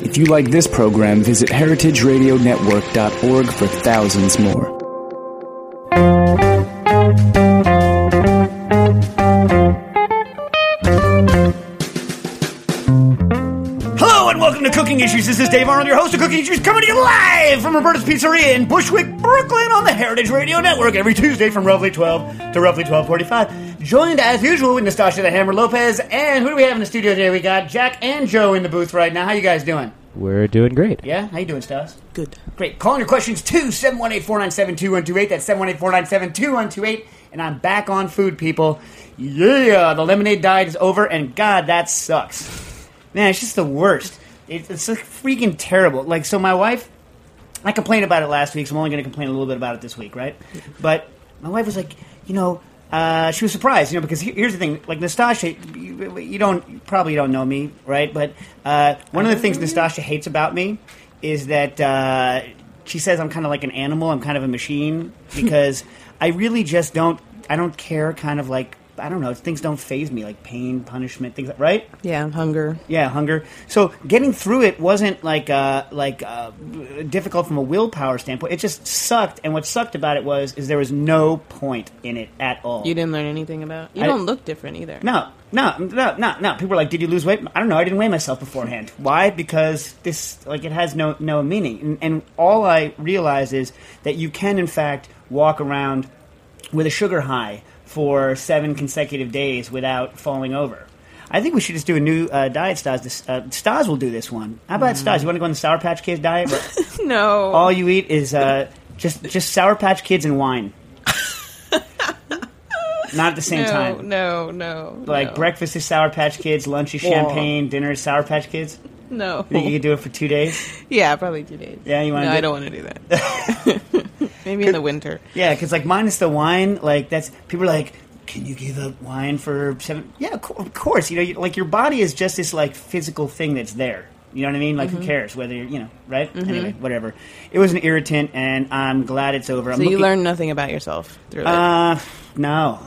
If you like this program, visit heritageradionetwork.org for thousands more. Hello and welcome to Cooking Issues. This is Dave Arnold, your host of Cooking Issues, coming to you live from Roberta's Pizzeria in Bushwick, Brooklyn, on the Heritage Radio Network every Tuesday from roughly 12 to roughly 12:45. Joined as usual with Nastassia the Hammer Lopez, and who do we have in the studio today? We got Jack and Joe in the booth right now. How you guys doing? We're doing great. Yeah, how you doing, Stas? Good. Great. Calling your questions to 718-497-2128. That's 718-497-2128. And I'm back on food, people. Yeah, the lemonade diet is over, and God, that sucks. Man, it's just the worst. It, it's like freaking terrible. Like, so my wife, I complained about it last week, so I'm only going to complain a little bit about it this week, right? But my wife was like, you know, uh, she was surprised, you know, because he- here's the thing, like Nastassia, you, you don't you probably don't know me, right? But uh, one of the things Nastassia hates about me is that uh, she says I'm kind of like an animal, I'm kind of a machine because I really just don't, I don't care, kind of like. I don't know. Things don't phase me, like pain, punishment, things, like- right? Yeah, hunger. Yeah, hunger. So getting through it wasn't like uh, like uh, difficult from a willpower standpoint. It just sucked, and what sucked about it was is there was no point in it at all. You didn't learn anything about. You I- don't look different either. No, no, no, no, no. People were like, "Did you lose weight?" I don't know. I didn't weigh myself beforehand. Why? Because this, like, it has no no meaning. And, and all I realize is that you can, in fact, walk around with a sugar high for seven consecutive days without falling over. I think we should just do a new uh, diet. Stas, This- uh, Stas will do this one. How about Stas? You want to go on the Sour Patch Kids diet? No. all you eat is uh, just just Sour Patch Kids and wine. Not at the same no, time. no, no. Like no. breakfast is Sour Patch Kids, lunch is champagne, dinner is Sour Patch Kids. No. You think you could do it for two days? Yeah, probably two days. Yeah, you wanna No, do- I don't want to do that. Maybe in the winter. Yeah, because like minus the wine, like that's people are like, can you give up wine for seven? Yeah, of course. You know, you, like your body is just this like physical thing that's there. You know what I mean? Like Mm-hmm. who cares whether you're, you know, right? Anyway, whatever. It was an irritant, and I'm glad it's over. I'm So you looking- learn nothing about yourself through it. Uh, no,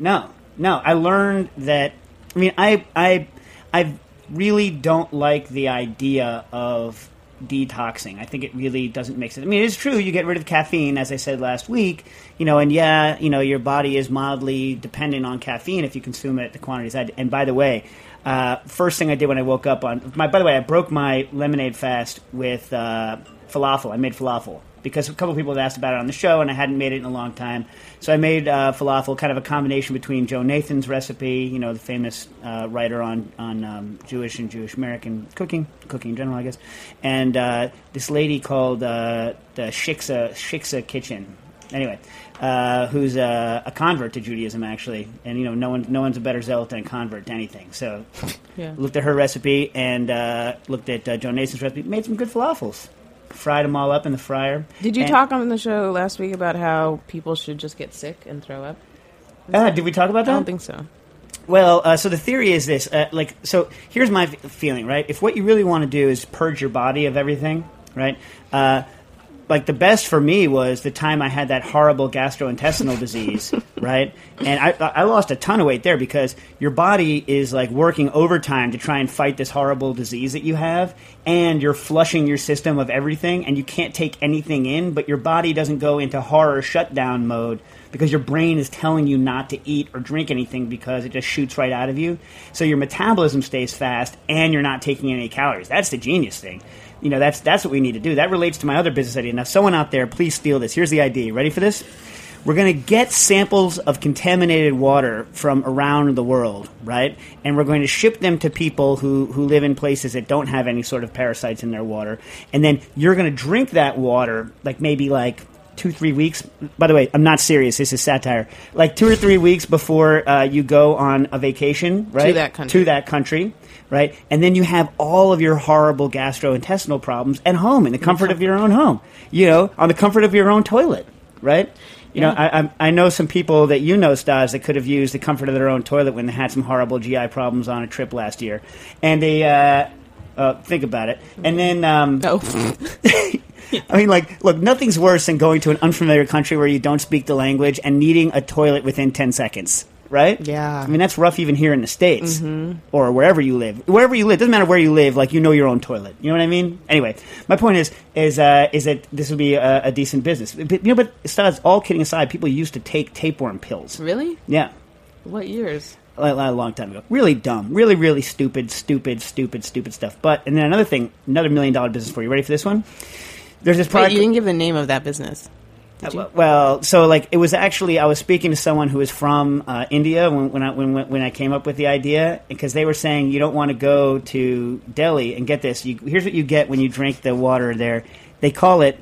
no, no. I learned that. I mean, I, I, I really don't like the idea of detoxing. I think it really doesn't make sense. I mean, it's true. You get rid of caffeine, as I said last week. You know, and yeah, you know, your body is mildly dependent on caffeine if you consume it the quantities. I, and by the way. Uh, first thing I did when I woke up on my. By the way, I broke my lemonade fast with uh, falafel. I made falafel because a couple people had asked about it on the show, and I hadn't made it in a long time. So I made uh, falafel, kind of a combination between Joan Nathan's recipe, you know, the famous uh, writer on on um, Jewish and Jewish American cooking, cooking in general, I guess, and uh, this lady called uh, the Shiksa Shiksa Kitchen. Anyway, uh, who's a, a convert to Judaism actually, and you know, no one no one's a better zealot than a convert to anything. So yeah. looked at her recipe and uh, looked at uh, Joan Nathan's recipe, made some good falafels. Fried them all up in the fryer. Did you And- talk on the show last week about how people should just get sick and throw up? Uh, did we talk about that? I don't think so. Well, uh, so the theory is this: uh, like, so here's my f- feeling, right? If what you really want to do is purge your body of everything, right? Like the best for me was the time I had that horrible gastrointestinal disease, right? And I, I lost a ton of weight there because your body is like working overtime to try and fight this horrible disease that you have, and you're flushing your system of everything, and you can't take anything in, but your body doesn't go into horror shutdown mode because your brain is telling you not to eat or drink anything because it just shoots right out of you. So your metabolism stays fast, and you're not taking any calories. That's the genius thing. You know, that's that's what we need to do. That relates to my other business idea. Now, someone out there, please steal this. Here's the idea. Ready for this? We're going to get samples of contaminated water from around the world, right? And we're going to ship them to people who, who live in places that don't have any sort of parasites in their water. And then you're going to drink that water, like maybe like two, three weeks. By the way, I'm not serious. This is satire. Like two or three weeks before uh, you go on a vacation, right? To that country. To that country, right? And then you have all of your horrible gastrointestinal problems at home in the comfort of your own home. You know, on the comfort of your own toilet, right? You know, I, I I know some people that you know, Stas, that could have used the comfort of their own toilet when they had some horrible GI problems on a trip last year, and they uh, uh, think about it, and then um, Oh, I mean, like, look, nothing's worse than going to an unfamiliar country where you don't speak the language and needing a toilet within 10 seconds, right? Yeah. I mean, that's rough even here in the States or wherever you live. Wherever you live, doesn't matter where you live, like, you know your own toilet. You know what I mean? Anyway, my point is, is, uh, is that this would be a, a decent business. But, you know, but, Stas, all kidding aside, people used to take tapeworm pills. really? Yeah. What years? A, a long time ago. Really dumb. Really, really stupid, stupid, stupid, stupid stuff. But, and then another thing, another million dollar business for you. Ready for this one? There's this Wait, product. you didn't give the name of that business. Well, so like it was actually I was speaking to someone who was from uh, India when, when I when, when I came up with the idea because they were saying you don't want to go to Delhi and get this. You, here's what you get when you drink the water there. They call it,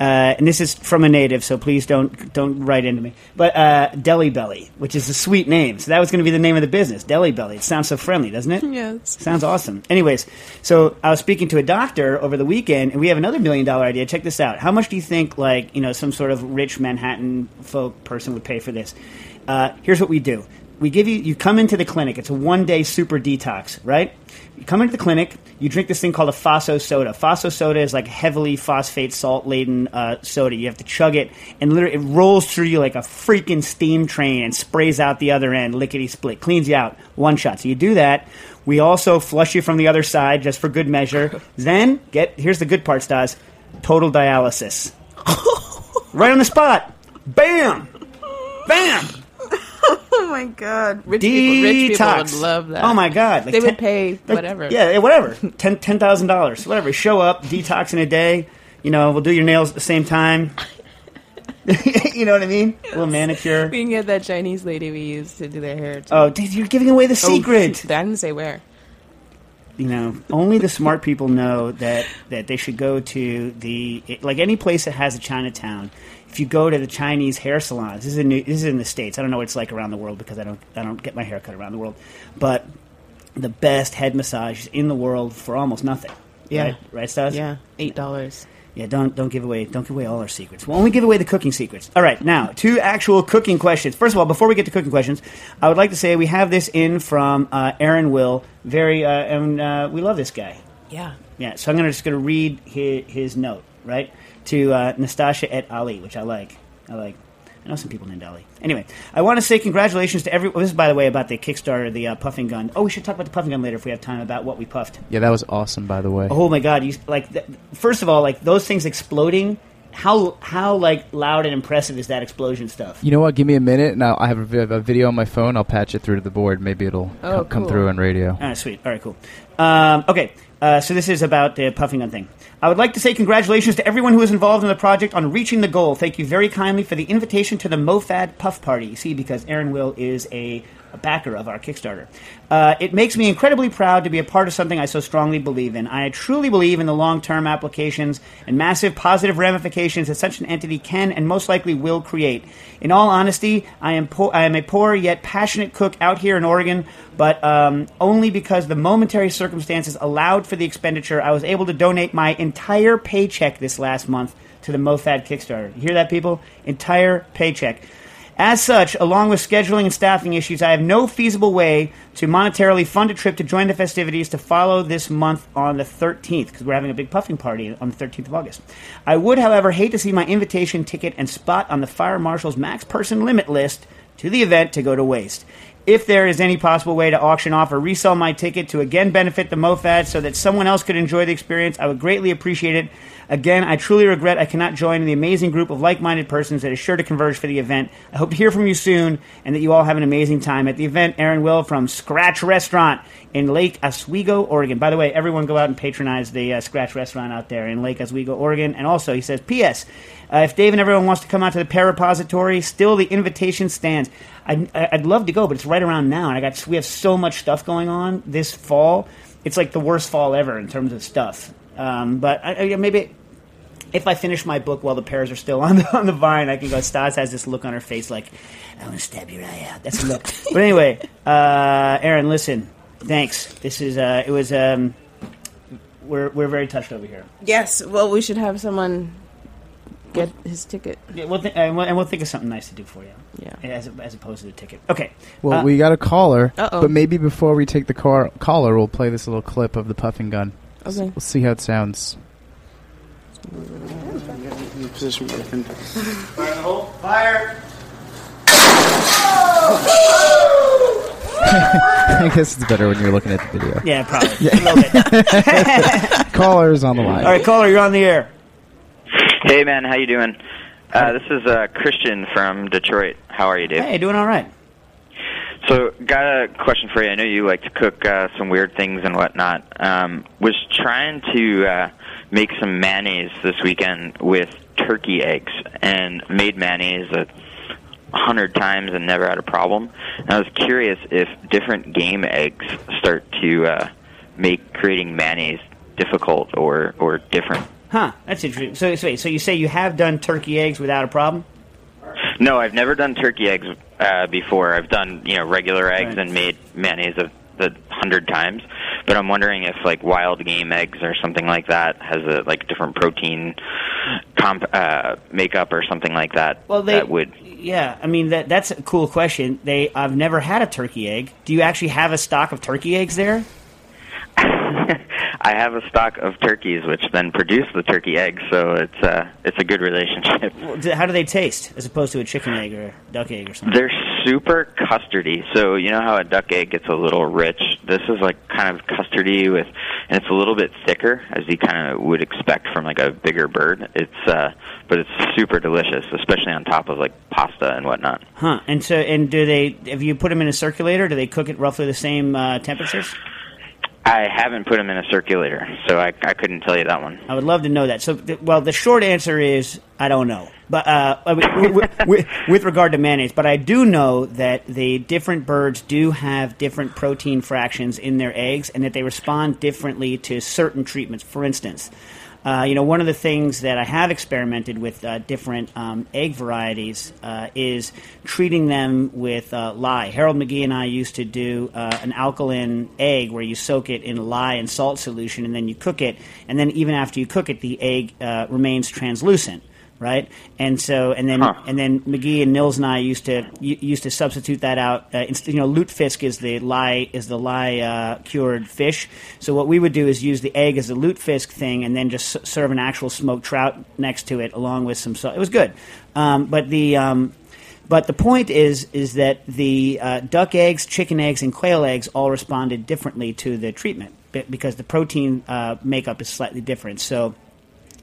uh, and this is from a native, so please don't don't write into me. But uh, Delhi Belly, which is a sweet name, so that was going to be the name of the business, Delhi Belly. It sounds so friendly, doesn't it? Yes. Sounds awesome. Anyways, so I was speaking to a doctor over the weekend, and we have another million dollar idea. Check this out. How much do you think, like, you know, some sort of rich Manhattan folk person would pay for this? Uh, here's what we do. We give you, you come into the clinic. It's a one day super detox, right? You come into the clinic, you drink this thing called a Phospho-soda. Faso soda is like heavily phosphate salt laden uh, soda. You have to chug it, and literally it rolls through you like a freaking steam train and sprays out the other end, lickety split, cleans you out, one shot. So you do that. We also flush you from the other side just for good measure. then get here's the good part, Stas. Total dialysis. right on the spot. Bam. Bam. Oh my god. Rich people, rich people would love that. Oh my god. Like They would pay like, whatever. Yeah, yeah, whatever. Ten ten thousand dollars. Whatever. Show up, detox in a day. You know, we'll do your nails at the same time. you know what I mean? A little manicure. We can get that Chinese lady we used to do their hair. Too. Oh, dude, you're giving away the Oh, secret. shoot. I didn't say where. you know, only the smart people know that that they should go to the like any place that has a Chinatown. If you go to the Chinese hair salons, this is in this is in the states. I don't know what it's like around the world because I don't I don't get my hair cut around the world, but the best head massage in the world for almost nothing. Yeah. right, right, Stas? Yeah, eight dollars. Yeah, don't don't give away don't give away all our secrets. We'll only give away the cooking secrets. All right, now two actual cooking questions. First of all, before we get to cooking questions, I would like to say we have this in from uh, Aaron Will. Very, uh, and uh, we love this guy. Yeah. Yeah, so I'm gonna just gonna read his, his note right to uh, Nastassia et Ali, which I like. I like. I know some people named Ali. Anyway, I want to say congratulations to every. This is by the way about the Kickstarter, the uh, puffing gun. Oh, we should talk about the puffing gun later if we have time about what we puffed. Yeah, that was awesome, by the way. Oh my god! You like th- first of all, like those things exploding. How how like loud and impressive is that explosion stuff? You know what? Give me a minute. and I have a, a video on my phone. I'll patch it through to the board. Maybe it'll Oh, co- come cool. through on radio. All right, sweet. All right, cool. Um, okay, uh, so this is about the puffing gun thing. I would like to say congratulations to everyone who was involved in the project on reaching the goal. Thank you very kindly for the invitation to the MOFAD Puff Party. See, because Aaron Will is a, a backer of our Kickstarter. Uh, it makes me incredibly proud to be a part of something I so strongly believe in. I truly believe in the long term applications and massive positive ramifications that such an entity can and most likely will create. In all honesty, I am, po- I am a poor yet passionate cook out here in Oregon, but um, only because the momentary circumstances allowed for the expenditure, I was able to donate my entire paycheck this last month to the MOFAD Kickstarter. You hear that, people? Entire paycheck. As such, along with scheduling and staffing issues, I have no feasible way to monetarily fund a trip to join the festivities to follow this month on the 13th, because we're having a big puffing party on the 13th of August. I would, however, hate to see my invitation ticket and spot on the Fire Marshal's max person limit list to the event to go to waste. If there is any possible way to auction off or resell my ticket to again benefit the MOFAD so that someone else could enjoy the experience, I would greatly appreciate it. Again, I truly regret I cannot join the amazing group of like minded persons that is sure to converge for the event. I hope to hear from you soon and that you all have an amazing time at the event. Aaron Will from Scratch Restaurant in Lake Oswego, Oregon. By the way, everyone go out and patronize the uh, Scratch Restaurant out there in Lake Oswego, Oregon. And also, he says, P.S. Uh, if Dave and everyone wants to come out to the Pear Repository, still the invitation stands. I'd, I'd love to go, but it's right around now, and I got we have so much stuff going on this fall. It's like the worst fall ever in terms of stuff. Um, but I, I, maybe if I finish my book while the pears are still on the, on the vine, I can go. Stas has this look on her face like, I want to stab your eye out. That's a look. but anyway, uh, Aaron, listen, thanks. This is uh, it was. Um, we're we're very touched over here. Yes. Well, we should have someone get his ticket. Yeah, we'll th- and, we'll, and we'll think of something nice to do for you. Yeah. As, as opposed to the ticket. Okay. Well, Uh, we got a caller, Uh-oh. but maybe before we take the car- caller, we'll play this little clip of the puffing gun. Okay. We'll see how it sounds. Fire. the hole. Fire! I guess it's better when you're looking at the video. Yeah, probably. A little bit. Caller is on the line. All right, caller, you're on the air. Hey man, how you doing? Uh, this is uh, Christian from Detroit. How are you, Dave? Hey, doing all right. So, got a question for you. I know you like to cook uh, some weird things and whatnot. Um, was trying to uh, make some mayonnaise this weekend with turkey eggs, and made mayonnaise a hundred times and never had a problem. And I was curious if different game eggs start to uh, make creating mayonnaise difficult or or different. Huh, that's interesting. So, so, so you say you have done turkey eggs without a problem? No, I've never done turkey eggs uh, before. I've done you know regular eggs Right. and made mayonnaise a, a hundred times. But I'm wondering if like wild game eggs or something like that has a like different protein comp uh, makeup or something like that. Well, they that would. Yeah, I mean that that's a cool question. They I've never had a turkey egg. Do you actually have a stock of turkey eggs there? I have a stock of turkeys, which then produce the turkey eggs, so it's uh, it's a good relationship. Well, How do they taste as opposed to a chicken egg or a duck egg or something? They're super custardy. So you know how a duck egg gets a little rich. This is like kind of custardy with, and it's a little bit thicker as you kind of would expect from like a bigger bird. It's uh, but it's super delicious, especially on top of like pasta and whatnot. Huh? And so, and do they? If you put them in a circulator, do they cook at roughly the same uh, temperatures? I haven't put them in a circulator, so I, I couldn't tell you that one. I would love to know that. So, th- well, the short answer is I don't know. But uh, with, with, with regard to mayonnaise, but I do know that the different birds do have different protein fractions in their eggs, and that they respond differently to certain treatments. For instance, uh, you know, one of the things that I have experimented with uh, different um, egg varieties uh, is treating them with uh, lye. Harold McGee and I used to do uh, an alkaline egg where you soak it in lye and salt solution, and then you cook it, and then even after you cook it, the egg remains translucent. Right, and so, and then, Huh. and then McGee and Nils and I used to used to substitute that out. Uh, you know, lutefisk is the lye is the lye uh, cured fish. So what we would do is use the egg as a lutefisk thing, and then just s- serve an actual smoked trout next to it, along with some salt. It was good, um, but the um, but the point is is that the uh, duck eggs, chicken eggs, and quail eggs all responded differently to the treatment because the protein uh, makeup is slightly different. So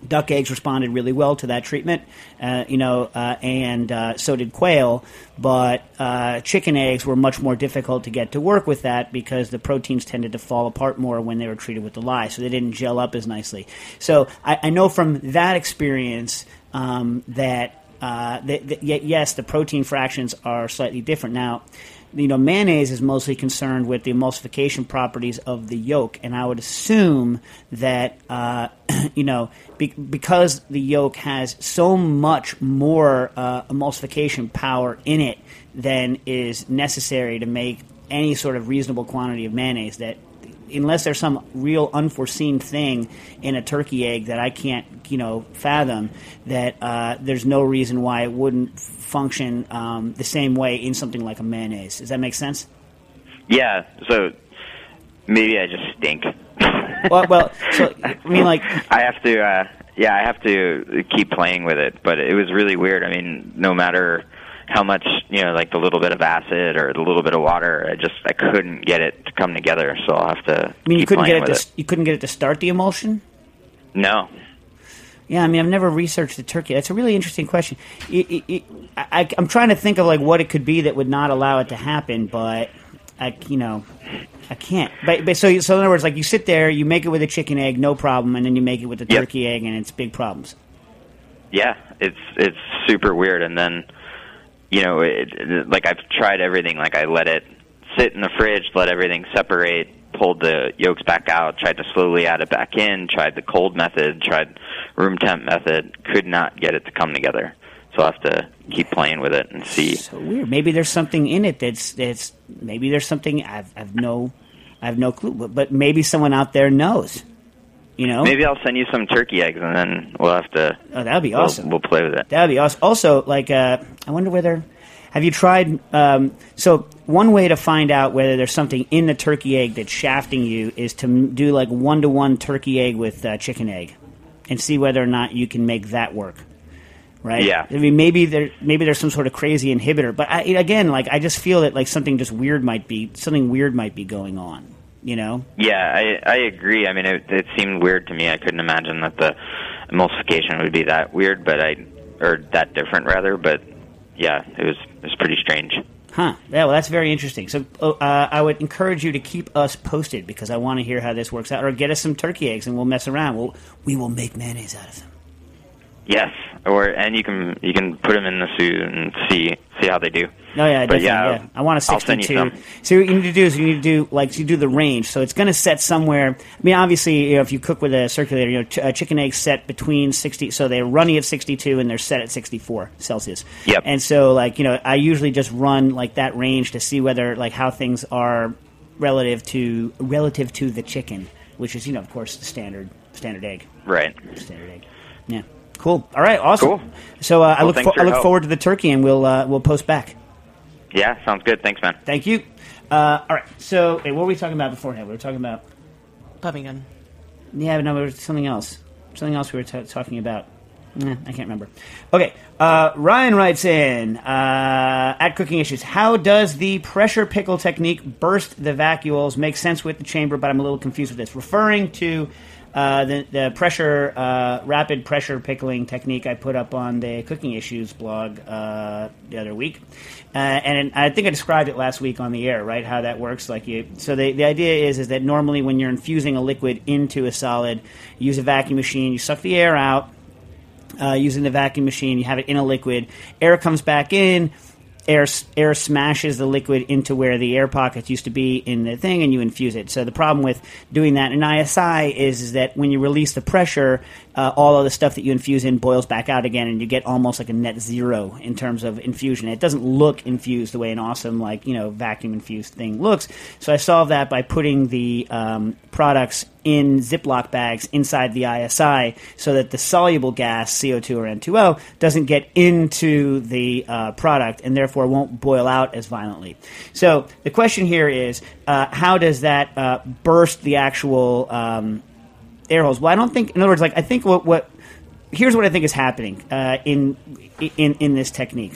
duck eggs responded really well to that treatment, uh, you know, uh, and uh, so did quail. But uh, chicken eggs were much more difficult to get to work with that because the proteins tended to fall apart more when they were treated with the lye, so they didn't gel up as nicely. So I, I know from that experience um, that. Uh, yes, the protein fractions are slightly different. Now, you know, mayonnaise is mostly concerned with the emulsification properties of the yolk, and I would assume that uh, you know be- because the yolk has so much more uh, emulsification power in it than is necessary to make any sort of reasonable quantity of mayonnaise. That unless there's some real unforeseen thing in a turkey egg that I can't, you know, fathom, that uh, there's no reason why it wouldn't function um, the same way in something like a mayonnaise. Does that make sense? Yeah. So maybe I just stink. Well, well, so I mean, like, I have to. Uh, yeah, I have to keep playing with it. But it was really weird. I mean, no matter how much you know, like the little bit of acid or the little bit of water, I just I couldn't get it to come together. So I'll have to. I mean, you couldn't get it to with you couldn't get it to start the emulsion. No. Yeah, I mean, I've never researched the turkey. That's a really interesting question. It, it, it, I, I'm trying to think of like what it could be that would not allow it to happen, but I, you know, I can't. But, but so, so in other words, like you sit there, you make it with a chicken egg, no problem, and then you make it with Yep. turkey egg, and it's big problems. Yeah, it's it's super weird. And then, you know, it, like I've tried everything. Like I let it sit in the fridge, let everything separate, pulled the yolks back out, tried to slowly add it back in, tried the cold method, tried room temp method, could not get it to come together. So I'll have to keep playing with it and see. So weird. Maybe there's something in it that's that's maybe there's something I've I've no I have no clue, but, but maybe someone out there knows. You know, Maybe I'll send you some turkey eggs, and then we'll have to. oh, that'd be we'll- awesome. We'll, play with it. That'd be awesome. Also, like, uh, I wonder whether have you tried? Um, so, one way to find out whether there's something in the turkey egg that's shafting you is to do like one to one turkey egg with uh, chicken egg, and see whether or not you can make that work. Right? Yeah. I mean, maybe there maybe there's some sort of crazy inhibitor, but I, again, like, I just feel that like something just weird might be something weird might be going on. You know? Yeah, I I agree. I mean, it, it seemed weird to me. I couldn't imagine that the emulsification would be that weird, but I or that different rather. But yeah, it was it was pretty strange. Huh. Yeah, well, that's very interesting. So uh, I would encourage you to keep us posted because I want to hear how this works out. Or get us some turkey eggs and we'll mess around. We'll, we will make mayonnaise out of them. Yes, or and you can you can put them in the suit and see see how they do. No, yeah, But yeah, Yeah, I want a I'll send you 62. some. So what you need to do is you need to do like you do the range. So it's going to set somewhere. I mean, obviously, you know, if you cook with a circulator, you know, ch- uh, chicken eggs set between 60. So they're running at 62 and they're set at 64 Celsius. Yep. And so, like you know, I usually just run like that range to see whether like how things are relative to relative to the chicken, which is you know, of course, the standard standard egg. Right. Standard egg. Yeah. Cool. All right. Awesome. Cool. So uh, I look thanks for, for I look help. forward to the turkey, and we'll uh, we'll post back. Yeah, sounds good. Thanks, man. Thank you. Uh, all right. So, hey, what were we talking about beforehand? We were talking about Puppy gun. yeah, but no, it was something else. Something else we were t- talking about. Nah, I can't remember. Okay. Uh, Ryan writes in uh, at Cooking Issues. How does the pressure pickle technique burst the vacuoles? Make sense with the chamber, but I'm a little confused with this. Referring to uh, the, the pressure, uh, rapid pressure pickling technique I put up on the Cooking Issues blog uh, the other week, uh, and I think I described it last week on the air. Right, how that works? Like you, so the the idea is is that normally when you're infusing a liquid into a solid, you use a vacuum machine, you suck the air out uh, using the vacuum machine. You have it in a liquid. Air comes back in. Air air smashes the liquid into where the air pockets used to be in the thing, and you infuse it. So the problem with doing that in ISI is, is that when you release the pressure, uh, all of the stuff that you infuse in boils back out again, and you get almost like a net zero in terms of infusion. It doesn't look infused the way an awesome like you know vacuum infused thing looks. So I solved that by putting the um, products in Ziploc bags inside the ISI so that the soluble gas, CO2 or N2O, doesn't get into the uh, product and therefore won't boil out as violently. So the question here is uh, how does that uh, burst the actual um, air holes? Well, I don't think, in other words, like, I think what, what here's what I think is happening uh, in, in, in this technique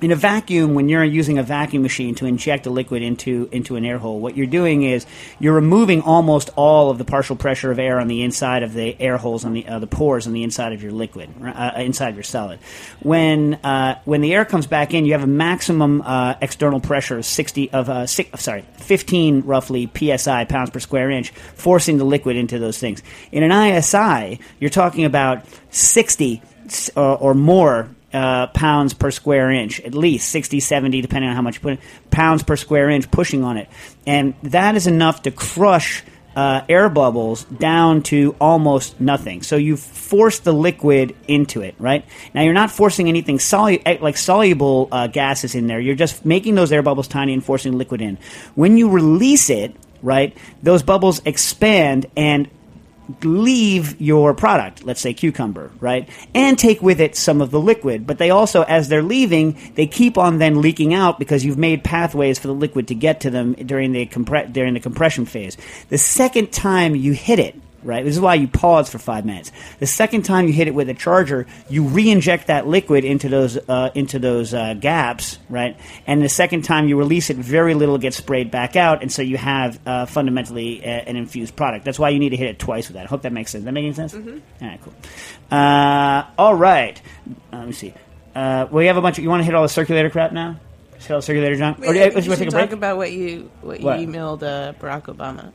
in a vacuum, when you're using a vacuum machine to inject a liquid into into an air hole, what you're doing is you're removing almost all of the partial pressure of air on the inside of the air holes on the uh, the pores on the inside of your liquid, uh, inside your solid. When uh, when the air comes back in, you have a maximum uh, external pressure of 60 of uh, sorry 15 roughly psi pounds per square inch, forcing the liquid into those things. In an ISI, you're talking about 60 or, or more uh, pounds per square inch, at least 60, 70, depending on how much you put in, pounds per square inch pushing on it. And that is enough to crush uh, air bubbles down to almost nothing. So you force the liquid into it, right? Now you're not forcing anything solu- eh, like soluble uh, gases in there. You're just making those air bubbles tiny and forcing liquid in. When you release it, right? Those bubbles expand and leave your product, let's say cucumber, right? And take with it some of the liquid. But they also, as they're leaving, they keep on then leaking out because you've made pathways for the liquid to get to them during the compre- during the compression phase. The second time you hit it, right? This is why you pause for five minutes. The second time you hit it with a charger, you re-inject that liquid into those uh, into those uh, gaps, right? And the second time you release it, very little gets sprayed back out, and so you have uh, fundamentally a, an infused product. That's why you need to hit it twice with that. I hope that makes sense. That making sense? Mm-hmm. All right, cool. Uh, all right. Uh, let me see. Uh, we have a bunch of. You want to hit all the circulator crap now? Hit all the circulator junk. Wait, Or do I you, think you you want to should take a talk break? about what you what you What? emailed uh, Barack Obama.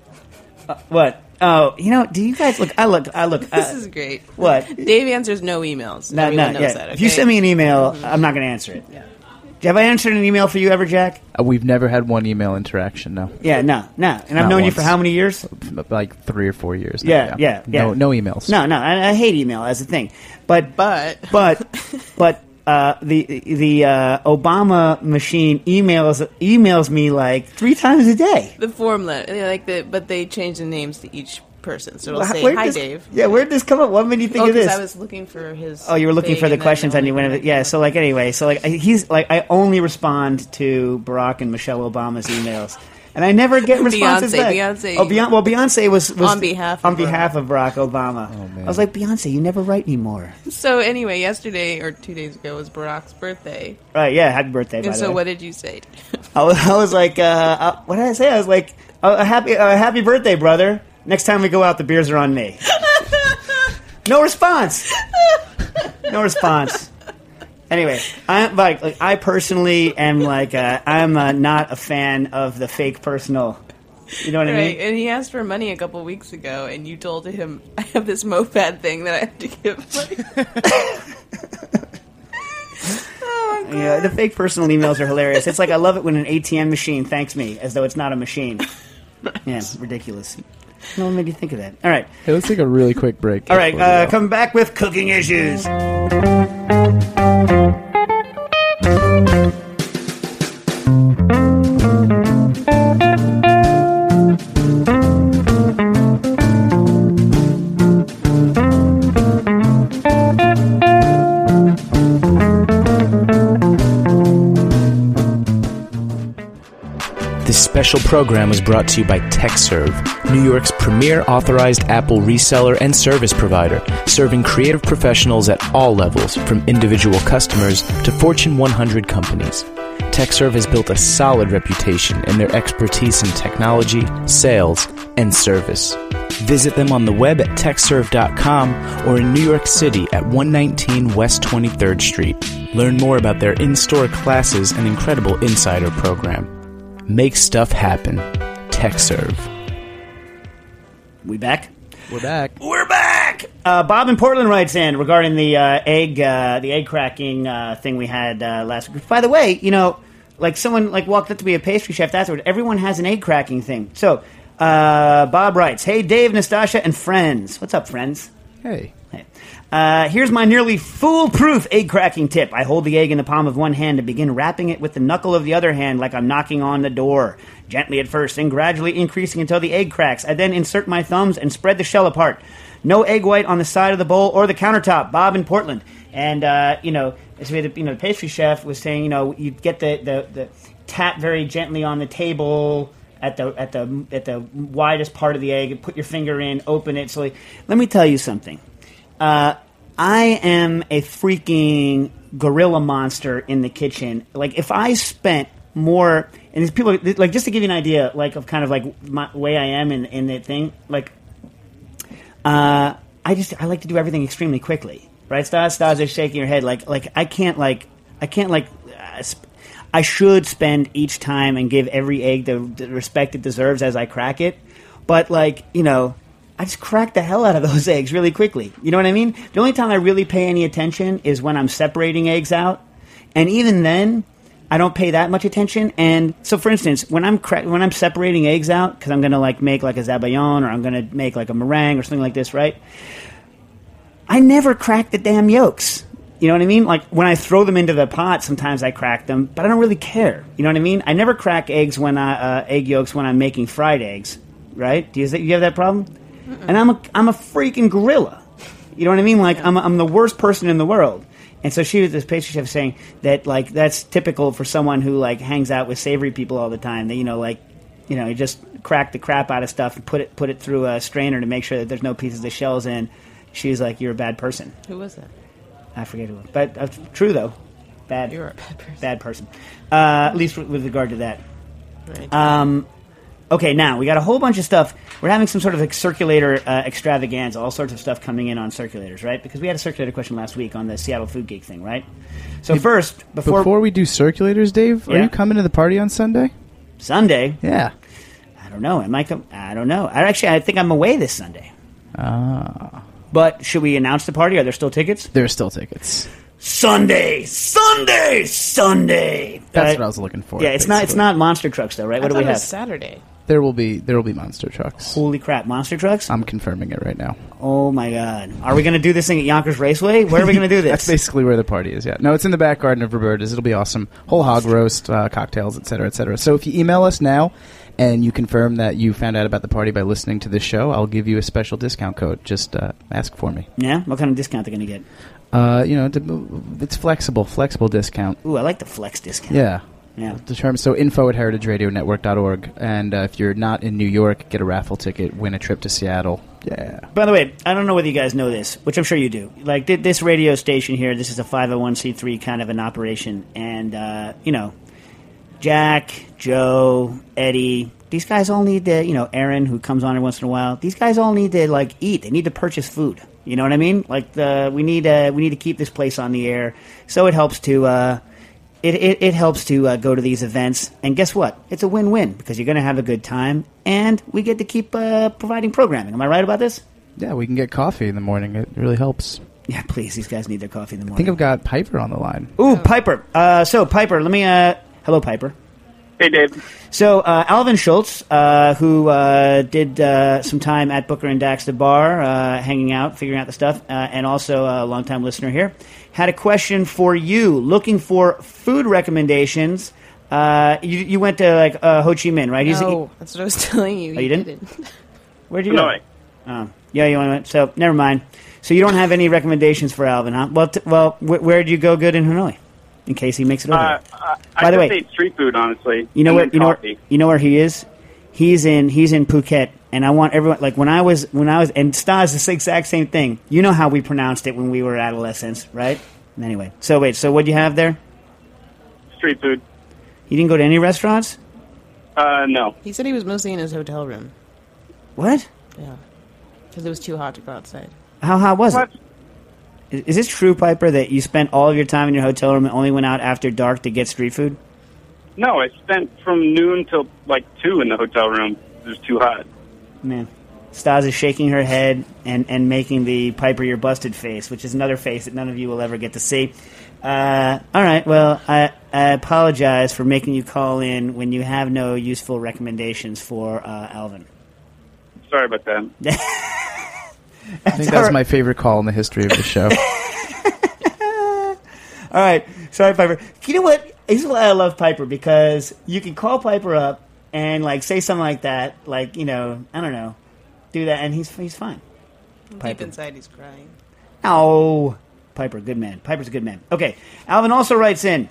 What? Oh, you know, do you guys look? I look. I look. This uh, is great. what? Dave answers no emails. No, Everyone no, yeah. that. If you send me an email, I'm not going to answer it. Yeah. Have I answered an email for you ever, Jack? Uh, we've never had one email interaction. No, Yeah, no, no. And I've Not known you for how many years? like three or four years. now, Yeah, yeah, yeah. No, no emails. No, no. I, I hate email as a thing, but But but but uh, the the uh, Obama machine emails emails me like three times a day. the form letter, yeah, like the but they change the names to each person, so it'll Well, say hi, this- Dave. Yeah, where'd this come up? What made you think Oh, of this? I was looking for his. Oh, you were looking for the and questions, and you went. Yeah. So, like, anyway, so like, he's like, I only respond to Barack and Michelle Obama's emails, and I never get responses Beyonce, back. Beyonce. Oh, Beyonce. Well, Beyonce was, was On behalf on of behalf of Barack Obama. Oh, man. I was like, Beyonce, you never write anymore. So anyway, yesterday or two days ago was Barack's birthday, Right? Yeah. Happy birthday. By and the so way. what did you say? I was, I was like, uh, uh, what did I say? I was like, uh, a happy, uh, happy birthday, brother. Next time we go out, the beers are on me. no response. No response. Anyway, I'm like, like I personally am like, uh, I'm uh, not a fan of the fake personal. You know what I mean? and he asked for money a couple weeks ago, and you told him, "I have this MOFAD thing that I have to give." money." oh, my Yeah, the fake personal emails are hilarious. It's like I love it when an ATM machine thanks me as though it's not a machine. Yeah, ridiculous. No one made you think of that. All right. Hey, let's take a really quick break. All right, before we uh, go. coming back with cooking issues. Special program was brought to you by Tekserve, New York's premier authorized Apple reseller and service provider, serving creative professionals at all levels, from individual customers to Fortune 100 companies. Tekserve has built a solid reputation in their expertise in technology, sales, and service. Visit them on the web at tekserve.com or in New York City at 119 West 23rd Street. Learn more about their in store classes and incredible insider program. Make stuff happen. Tekserve. We back? We're back. We're back. Uh, Bob in Portland writes in regarding the uh, egg, uh, the egg cracking uh, thing we had uh, last week. By the way, you know, like someone like walked up to be a pastry chef afterward. Everyone has an egg cracking thing. So, uh, Bob writes, "Hey, Dave, Nastassia, and friends. What's up, friends? Hey. Uh, here's my nearly foolproof egg cracking tip. I hold the egg in the palm of one hand and begin wrapping it with the knuckle of the other hand like I'm knocking on the door. Gently at first, and gradually increasing until the egg cracks. I then insert my thumbs and spread the shell apart. No egg white on the side of the bowl or the countertop. Bob in Portland. And, uh, you know, as we had, you know, the pastry chef was saying, you know, you get the, the, the tap very gently on the table at the at the at the widest part of the egg and put your finger in, open it slowly. Let me tell you something. Uh, I am a freaking gorilla monster in the kitchen. Like if I spent more, and these people like just to give you an idea, like of kind of like my way I am in in the thing, like uh, I just I like to do everything extremely quickly, right? Stas, Stas is shaking your head like like I can't like I can't like. Uh, sp- I should spend each time and give every egg the, the respect it deserves as I crack it, but like you know, I just crack the hell out of those eggs really quickly. You know what I mean? The only time I really pay any attention is when I'm separating eggs out, and even then, I don't pay that much attention. And so, for instance, when I'm cra- when I'm separating eggs out because I'm gonna like make like a zabayon or I'm gonna make like a meringue or something like this, right? I never crack the damn yolks. You know what I mean? Like when I throw them into the pot, sometimes I crack them, but I don't really care. You know what I mean? I never crack eggs when I uh, egg yolks when I'm making fried eggs. Right? Do you, you have that problem? And I'm a I'm a freaking gorilla. You know what I mean? Like I'm I'm the worst person in the world. And so she was this pastry chef saying that like that's typical for someone who like hangs out with savory people all the time. That you know like you know you just crack the crap out of stuff and put it put it through a strainer to make sure that there's no pieces of shells in. She was like, "You're a bad person." Who was that? I forget who, but uh, true though, bad. You're a bad person. Bad person. Uh, at least with, with regard to that. Right. Um, okay, now we got a whole bunch of stuff. We're having some sort of like circulator uh, extravaganza, all sorts of stuff coming in on circulators, right? Because we had a circulator question last week on the Seattle Food Geek thing, right? So first, before, Before we do circulators, Dave, are Yeah. you coming to the party on Sunday? Sunday, Yeah. I don't know. I might come. I don't know. I actually, I think I'm away this Sunday. Ah. But should we announce the party? Are there still tickets? There are still tickets. Sunday, Sunday, Sunday. That's Right? what I was looking for. Yeah, it's not. It's basically. not monster trucks though, right? I What do we have? Saturday. There will be there will be monster trucks. Holy crap, monster trucks! I'm confirming it right now. Oh my god, are we going to do this thing at Yonkers Raceway? Where are we going to do this? That's basically where the party is. Yeah, no, it's in the back garden of Roberta's. It'll be awesome. Whole hog roast, uh, cocktails, etc., etc. So if you email us now and you confirm that you found out about the party by listening to this show, I'll give you a special discount code. Just uh, ask for me. yeah, what kind of discount they're going to get? Uh, you know, it's flexible, flexible discount. Ooh, I like the flex discount. Yeah. Yeah. The term so info at heritageradionetwork.org and uh, if you're not in New York, get a raffle ticket, win a trip to Seattle. Yeah. By the way, I don't know whether you guys know this, which I'm sure you do. Like thi- this radio station here, this is a 501c3 kind of an operation, and uh, you know, Jack, Joe, Eddie, these guys all need to, you know, Aaron, who comes on every once in a while. These guys all need to like eat. They need to purchase food. You know what I mean? Like the we need uh, we need to keep this place on the air, so it helps to. Uh, it, it, it helps to uh, go to these events, and guess what? It's a win-win because you're going to have a good time, and we get to keep uh, providing programming. Am I right about this? Yeah, we can get coffee in the morning. It really helps. Yeah, please. These guys need their coffee in the morning. I think I've got Piper on the line. Ooh, Piper. Uh, so Piper, let me. Uh, hello, Piper. Hey, Dave. So uh, Alvin Schultz, uh, who uh, did uh, some time at Booker and Daxter Bar, uh, hanging out, figuring out the stuff, uh, and also a longtime listener here, had a question for you, looking for food recommendations. Uh, you, you went to like uh, Ho Chi Minh, right? He's- No, that's what I was telling you. Oh, you didn't? Where'd you go? Hanoi. Oh, yeah, you went. So never mind. So you don't have any recommendations for Alvin, huh? Well, t- well, wh- where'd you go good in Hanoi? In case he makes it over. Uh, there. I, By I the just way- ate street food, honestly. You know and where you know where, you know where he is. He's in he's in Phuket, and I want everyone like when I was when I was and Stas the exact same thing. You know how we pronounced it when we were adolescents, right? Anyway, so wait, so what do you have there? Street food. You didn't go to any restaurants? Uh, no. He said he was mostly in his hotel room. What? Yeah. Because it was too hot to go outside. How hot was What? it? Is, is this true, Piper, that you spent all of your time in your hotel room and only went out after dark to get street food? No, I spent from noon till like two in the hotel room. It was too hot. Man. Stas is shaking her head and, and making the Piper You're Busted face, which is another face that none of you will ever get to see. Uh, all right, well, I, I apologize for making you call in when you have no useful recommendations for uh, Alvin. Sorry about that. I think that's my favorite call in the history of the show. All right, sorry, Piper. You know what? This is why I love Piper because you can call Piper up and like say something like that, like you know, I don't know, do that, and he's he's fine. Deep Piper. inside, he's crying. Oh, Piper, good man. Piper's a good man. Okay, Alvin also writes in.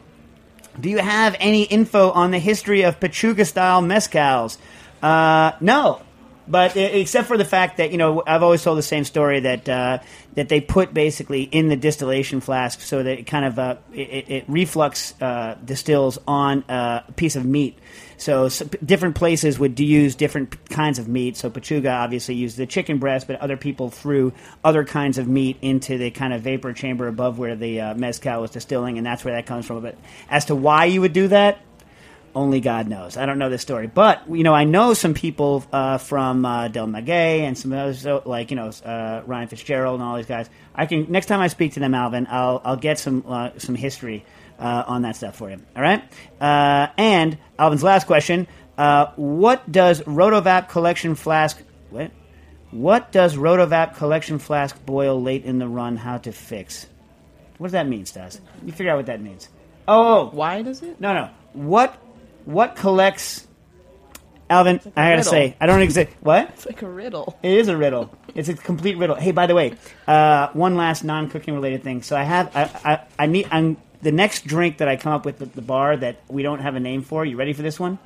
Do you have any info on the history of Pechuga style mezcals? Uh, no, but e- except for the fact that you know I've always told the same story that uh, that they put basically in the distillation flask so that it kind of uh, it, it reflux uh, distills on uh, a piece of meat. So, s different places would use different kinds of meat. So Pechuga obviously used the chicken breast, but other people threw other kinds of meat into the kind of vapor chamber above where the uh, mezcal was distilling, and that's where that comes from. But as to why you would do that, only God knows. I don't know this story, but you know, I know some people uh, from uh, Del Maguey and some others, so, like you know, uh, Ryan Fitzgerald and all these guys. I can next time I speak to them, Alvin, I'll I'll get some uh, some history uh, on that stuff for you. All right. Uh, and Alvin's last question: uh, What does Rotovap Collection Flask? What? What does Rotovap Collection Flask boil late in the run? How to fix? What does that mean, Stas? You figure out what that means. Oh, Why does it? no, no. What what collects? Alvin, like I gotta riddle. say, I don't exist. what. It's like a riddle. It is a riddle. It's a complete riddle. Hey, by the way, uh, one last non-cooking related thing. So I have, I, I, I need, I'm the next drink that I come up with at the bar that we don't have a name for. You ready for this one?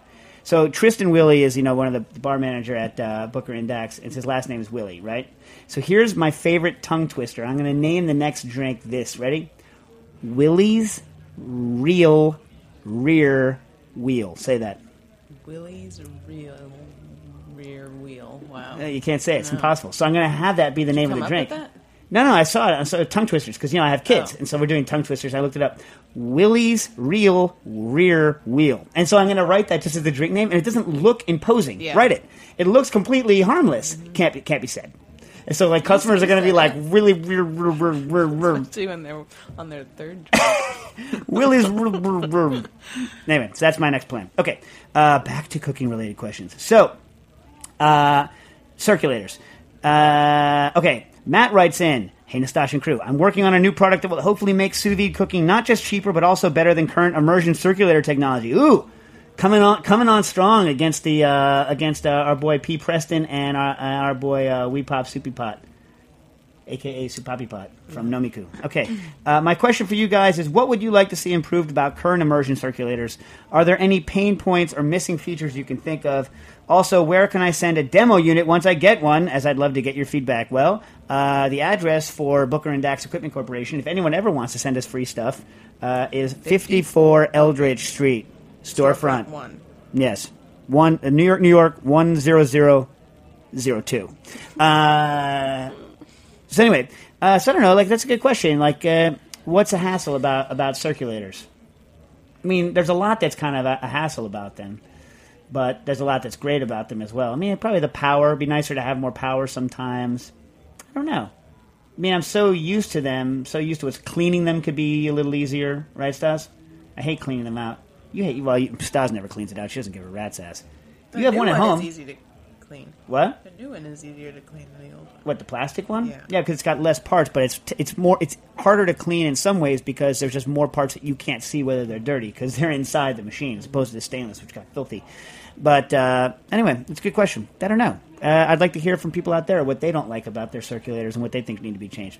So Tristan Willie is, you know, one of the, bar manager at uh, Booker Index. and his last name is Willie, right? So here's my favorite tongue twister. I'm going to name the next drink this. Ready? Willie's Real Rear Wheel. Say that. Willie's real rear wheel. Wow. You can't say it. It's No. impossible. So I'm going to have that be the name of Come the up drink. with that? No, no, I saw it. I saw tongue twisters because you know I have kids, Oh. and so we're doing tongue twisters. I looked it up. Willie's Real Rear Wheel, and so I'm going to write that just as the drink name, and it doesn't look imposing. Yeah. Write it. It looks completely harmless. Mm-hmm. Can't be can't be said. And so like customers are going to be like really rear Two on their on their third. Willie's. Anyway, so that's my next plan. Okay, uh, back to cooking related questions. So uh, circulators. Uh, okay, Matt writes in, Hey Nastash and crew, I'm working on a new product that will hopefully make sous vide cooking not just cheaper but also better than current immersion circulator technology. Ooh, coming on, coming on strong against the uh, against uh, our boy P Preston and our, our boy uh, Wee Pop Soupy Pot aka Supapi Pot from Nomiku. Okay, uh, my question for you guys is: What would you like to see improved about current immersion circulators? Are there any pain points or missing features you can think of? Also, where can I send a demo unit once I get one? As I'd love to get your feedback. Well, uh, the address for Booker and Dax Equipment Corporation, if anyone ever wants to send us free stuff, uh, is 54 Eldridge Street, storefront. one. Yes, one uh, New York, New York, one zero zero zero two. Uh, so anyway, uh, so I don't know. Like that's a good question. Like, uh, what's a hassle about about circulators? I mean, there's a lot that's kind of a, a hassle about them, but there's a lot that's great about them as well. I mean, probably the power. It'd be nicer to have more power sometimes. I don't know. I mean, I'm so used to them, so used to it. Cleaning them could be a little easier, right, Stas? I hate cleaning them out. You hate well, you, Stas never cleans it out. She doesn't give a rat's ass. The you have new one at home. Is easy to clean. What? The new one is easier to clean than the old one. What the plastic one? Yeah. yeah, because it's got less parts, but it's it's more it's harder to clean in some ways because there's just more parts that you can't see whether they're dirty because they're inside the machine as opposed to the stainless, which got filthy. But uh, anyway, it's a good question. I don't know. Uh, I'd like to hear from people out there what they don't like about their circulators and what they think need to be changed.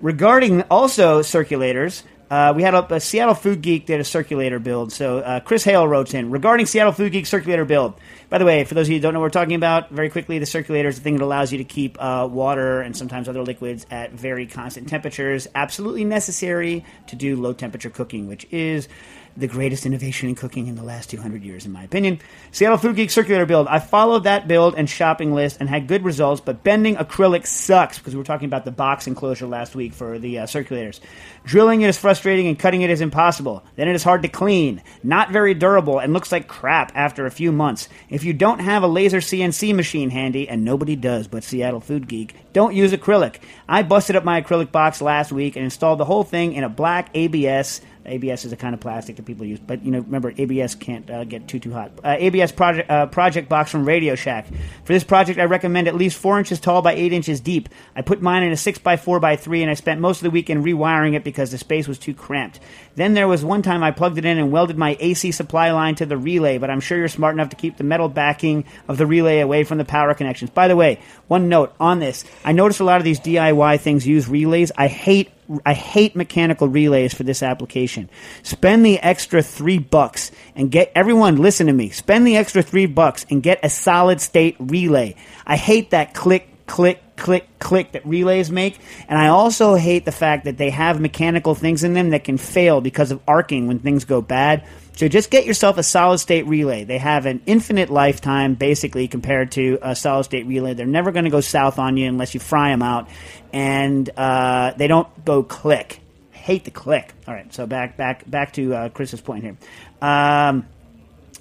Regarding also circulators, uh, we had a, a Seattle Food Geek did a circulator build. So uh, Chris Hale wrote in regarding Seattle Food Geek circulator build. By the way, for those of you who don't know what we're talking about, very quickly, the circulator is the thing that allows you to keep uh, water and sometimes other liquids at very constant temperatures. Absolutely necessary to do low temperature cooking, which is the greatest innovation in cooking in the last 200 years, in my opinion. Seattle Food Geek circulator build. I followed that build and shopping list and had good results, but bending acrylic sucks because we were talking about the box enclosure last week for the uh, circulators. Drilling it is frustrating and cutting it is impossible. Then it is hard to clean, not very durable, and looks like crap after a few months. If you don't have a laser CNC machine handy, and nobody does but Seattle Food Geek, don't use acrylic. I busted up my acrylic box last week and installed the whole thing in a black ABS. ABS is a kind of plastic that people use, but you know, remember ABS can't uh, get too too hot. Uh, ABS project uh, project box from Radio Shack. For this project, I recommend at least four inches tall by eight inches deep. I put mine in a six by four by three, and I spent most of the weekend rewiring it because the space was too cramped. Then there was one time I plugged it in and welded my AC supply line to the relay, but I'm sure you're smart enough to keep the metal backing of the relay away from the power connections. By the way, one note on this: I noticed a lot of these DIY things use relays. I hate I hate mechanical relays for this application. Spend the extra three bucks and get everyone listen to me. Spend the extra three bucks and get a solid state relay. I hate that click, click, click, click that relays make. And I also hate the fact that they have mechanical things in them that can fail because of arcing when things go bad. So just get yourself a solid state relay. They have an infinite lifetime, basically, compared to a solid state relay. They're never going to go south on you unless you fry them out, and uh, they don't go click. Hate the click. All right, so back back back to uh, Chris's point here. Um,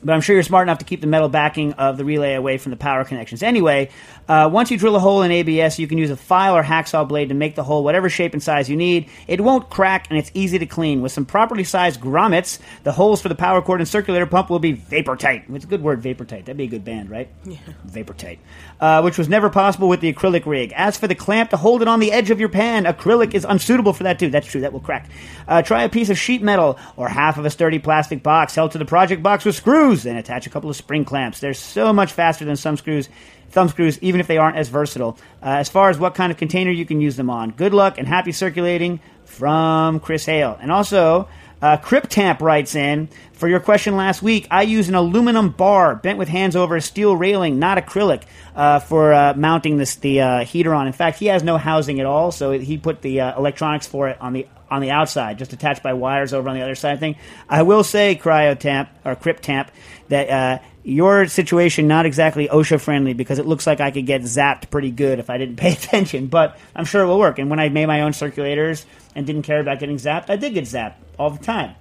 but I'm sure you're smart enough to keep the metal backing of the relay away from the power connections. Anyway, uh, once you drill a hole in ABS, you can use a file or hacksaw blade to make the hole whatever shape and size you need. It won't crack and it's easy to clean. With some properly sized grommets, the holes for the power cord and circulator pump will be vapor tight. It's a good word, vapor tight. That'd be a good band, right? Yeah. Vapor tight. Uh, which was never possible with the acrylic rig. As for the clamp to hold it on the edge of your pan, acrylic is unsuitable for that too. That's true, that will crack. Uh, try a piece of sheet metal or half of a sturdy plastic box held to the project box with screws and attach a couple of spring clamps. They're so much faster than some screws, thumb screws, even if they aren't as versatile. Uh, as far as what kind of container you can use them on. Good luck and happy circulating from Chris Hale. And also, uh, Cryptamp writes in for your question last week. I use an aluminum bar bent with hands over a steel railing, not acrylic, uh, for uh, mounting this the uh, heater on. In fact, he has no housing at all, so he put the uh, electronics for it on the on the outside, just attached by wires over on the other side thing. I will say, Cryotamp or Cryptamp, that uh, your situation not exactly OSHA friendly because it looks like I could get zapped pretty good if I didn't pay attention. But I'm sure it will work. And when I made my own circulators and didn't care about getting zapped, I did get zapped all the time.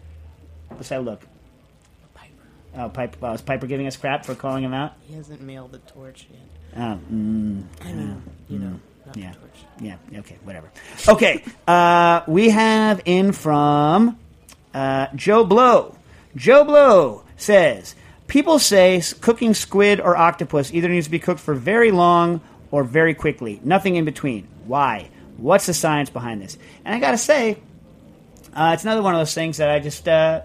Let's have a look. Oh, Piper! Well, is Piper giving us crap for calling him out? He hasn't mailed the torch yet. Oh, mm, I mean, you know, not yeah. the torch. yeah. Okay, whatever. Okay, uh, we have in from uh, Joe Blow. Joe Blow says people say cooking squid or octopus either needs to be cooked for very long or very quickly. Nothing in between. Why? What's the science behind this? And I got to say, uh, it's another one of those things that I just, uh,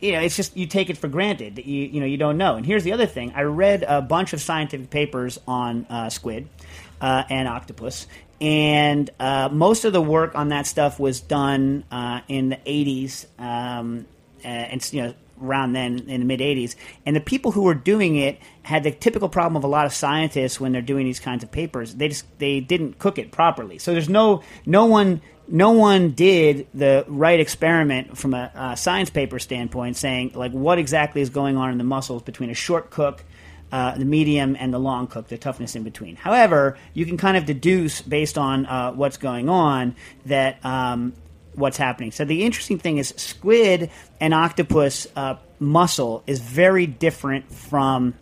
you know, it's just you take it for granted that you, you know, you don't know. And here's the other thing: I read a bunch of scientific papers on uh, squid uh, and octopus, and uh, most of the work on that stuff was done uh, in the '80s, um, and you know. Around then, in the mid '80s, and the people who were doing it had the typical problem of a lot of scientists when they're doing these kinds of papers. They just they didn't cook it properly. So there's no no one no one did the right experiment from a, uh science paper standpoint, saying like what exactly is going on in the muscles between a short cook, uh, the medium, and the long cook, the toughness in between. However, you can kind of deduce based on uh, what's going on that. Um, What's happening? So the interesting thing is, squid and octopus uh, muscle is very different from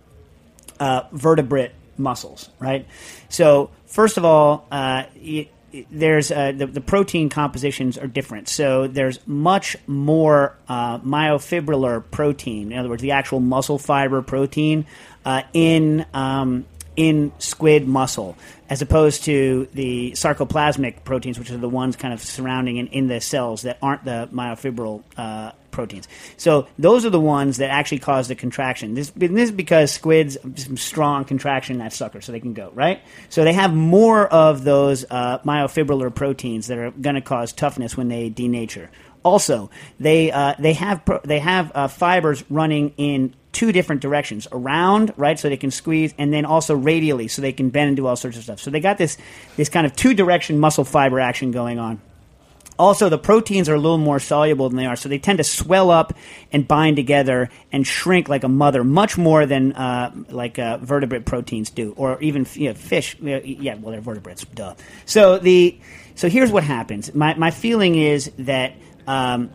uh, vertebrate muscles, right? So first of all, uh, it, it- there's uh, the, the protein compositions are different. So there's much more uh, myofibrillar protein. In other words, the actual muscle fiber protein uh, in um, in squid muscle, as opposed to the sarcoplasmic proteins, which are the ones kind of surrounding in, in the cells that aren't the myofibril uh, proteins. So those are the ones that actually cause the contraction. This, this is because squids some strong contraction in that sucker, so they can go right. So they have more of those uh, myofibrillar proteins that are going to cause toughness when they denature. Also, they uh, they have pro- they have uh, fibers running in two different directions around right so they can squeeze and then also radially so they can bend and do all sorts of stuff so they got this this kind of two direction muscle fiber action going on also, the proteins are a little more soluble than they are, so they tend to swell up and bind together and shrink like a mother, much more than uh, like uh, vertebrate proteins do, or even you know, fish. Yeah, well, they're vertebrates, duh. So the so here's what happens. My my feeling is that. Um,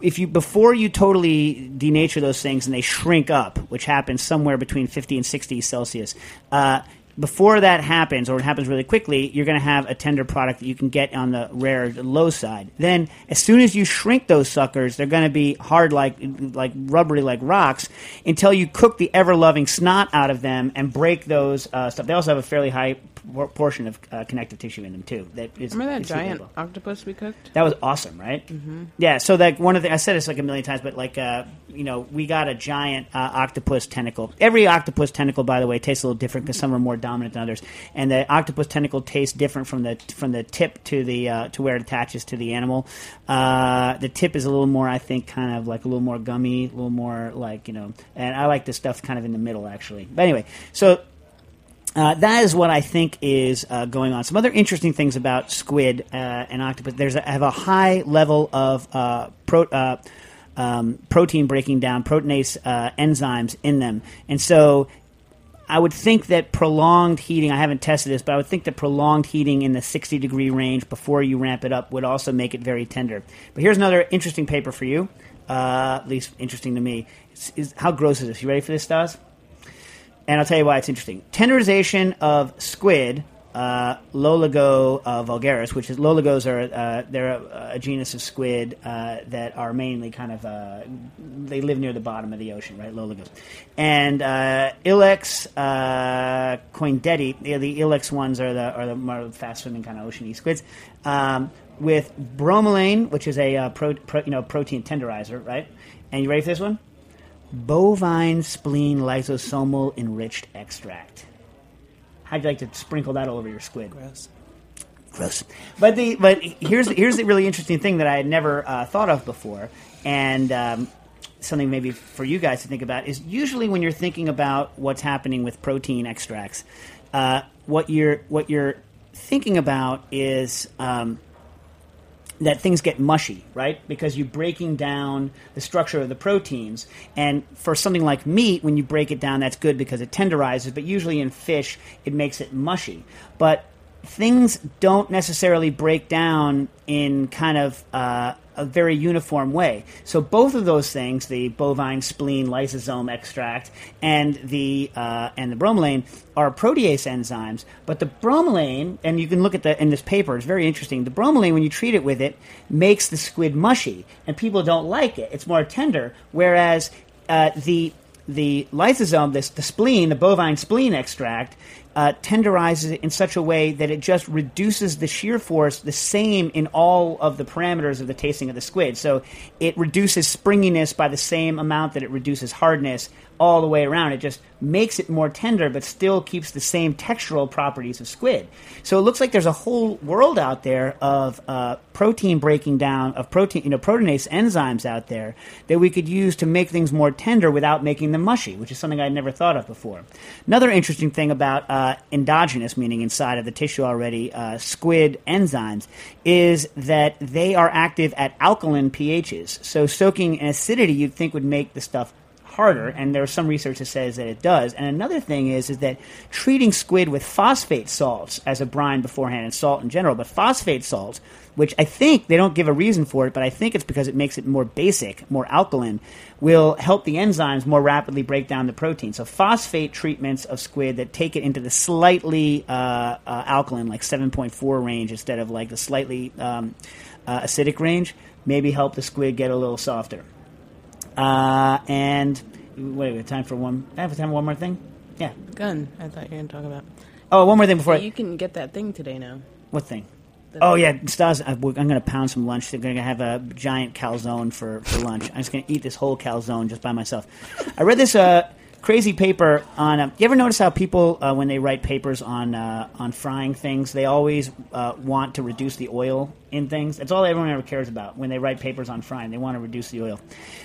if you before you totally denature those things and they shrink up, which happens somewhere between 50 and 60 Celsius, uh, before that happens, or it happens really quickly, you're going to have a tender product that you can get on the rare low side. Then, as soon as you shrink those suckers, they're going to be hard like like rubbery like rocks until you cook the ever loving snot out of them and break those uh, stuff. They also have a fairly high portion of uh, connective tissue in them too. That is, Remember that giant suitable. octopus we cooked? That was awesome, right? Mm-hmm. Yeah. So like one of the I said this like a million times, but like uh, you know we got a giant uh, octopus tentacle. Every octopus tentacle, by the way, tastes a little different because some are more dominant than others, and the octopus tentacle tastes different from the from the tip to the uh, to where it attaches to the animal. Uh, the tip is a little more, I think, kind of like a little more gummy, a little more like you know, and I like the stuff kind of in the middle actually. But anyway, so uh, that is what I think is uh, going on. Some other interesting things about squid uh, and octopus. There's a, have a high level of uh, pro, uh, um, protein breaking down, proteinase uh, enzymes in them, and so I would think that prolonged heating. I haven't tested this, but I would think that prolonged heating in the 60 degree range before you ramp it up would also make it very tender. But here's another interesting paper for you. at least interesting to me, is, is how gross is this? You ready for this, Stas? And I'll tell you why it's interesting. Tenderization of squid, uh, Loligo uh, vulgaris, which is Loligos are uh, they're a, a genus of squid uh, that are mainly kind of uh, they live near the bottom of the ocean, right? Loligos, and uh, Illex uh, coindetii, the, Illex ones are the are the more fast swimming kind of oceany squids. Um, with bromelain, which is a pro, pro, you know protein tenderizer, right? And you ready for this one? Bovine spleen lysosomal enriched extract. How'd you like to sprinkle that all over your squid? Gross. Gross. But the but here's here's the really interesting thing that I had never uh, thought of before, and um, something maybe for you guys to think about is usually when you're thinking about what's happening with protein extracts, uh, what you're what you're thinking about is. Um, that things get mushy, right? Because you're breaking down the structure of the proteins. And for something like meat, when you break it down, that's good because it tenderizes, but usually in fish, it makes it mushy. But things don't necessarily break down in kind of uh, a very uniform way. So both of those things, the bovine spleen lysosome extract and the uh, and the bromelain, are protease enzymes. But the bromelain, and you can look at the in this paper, it's very interesting. The bromelain, when you treat it with it, makes the squid mushy, and people don't like it. It's more tender. Whereas uh, the the lysosome, this, the spleen, the bovine spleen extract, uh, tenderizes it in such a way that it just reduces the shear force the same in all of the parameters of the tasting of the squid. So it reduces springiness by the same amount that it reduces hardness all the way around. It just makes it more tender, but still keeps the same textural properties of squid. So it looks like there's a whole world out there of uh, protein breaking down of protein, you know, proteinase enzymes out there that we could use to make things more tender without making them mushy, which is something I'd never thought of before. Another interesting thing about uh, endogenous, meaning inside of the tissue already, uh, squid enzymes, is that they are active at alkaline pHs. So soaking in acidity, you'd think would make the stuff harder, and there's some research that says that it does. And another thing is is that treating squid with phosphate salts as a brine beforehand and salt in general, but phosphate salts, which I think they don't give a reason for it, but I think it's because it makes it more basic, more alkaline, will help the enzymes more rapidly break down the protein. So phosphate treatments of squid that take it into the slightly uh, uh, alkaline, like 7.4 range, instead of like the slightly um, uh, acidic range, maybe help the squid get a little softer. Uh, and wait, we have time for one. I have time for one more thing. Yeah. Gun. I thought you were going to talk about. Oh, one more thing before. I, You can get that thing today now. what thing? The- Oh yeah, Stas. We're- I'm going to pound some lunch. They're going to have a giant calzone for, for lunch. I'm just going to eat this whole calzone just by myself. I read this uh, crazy paper on. Uh, you ever notice how people, uh, when they write papers on uh, on frying things, they always uh, want to reduce the oil in things. That's all everyone ever cares about when they write papers on frying. They want to reduce the oil.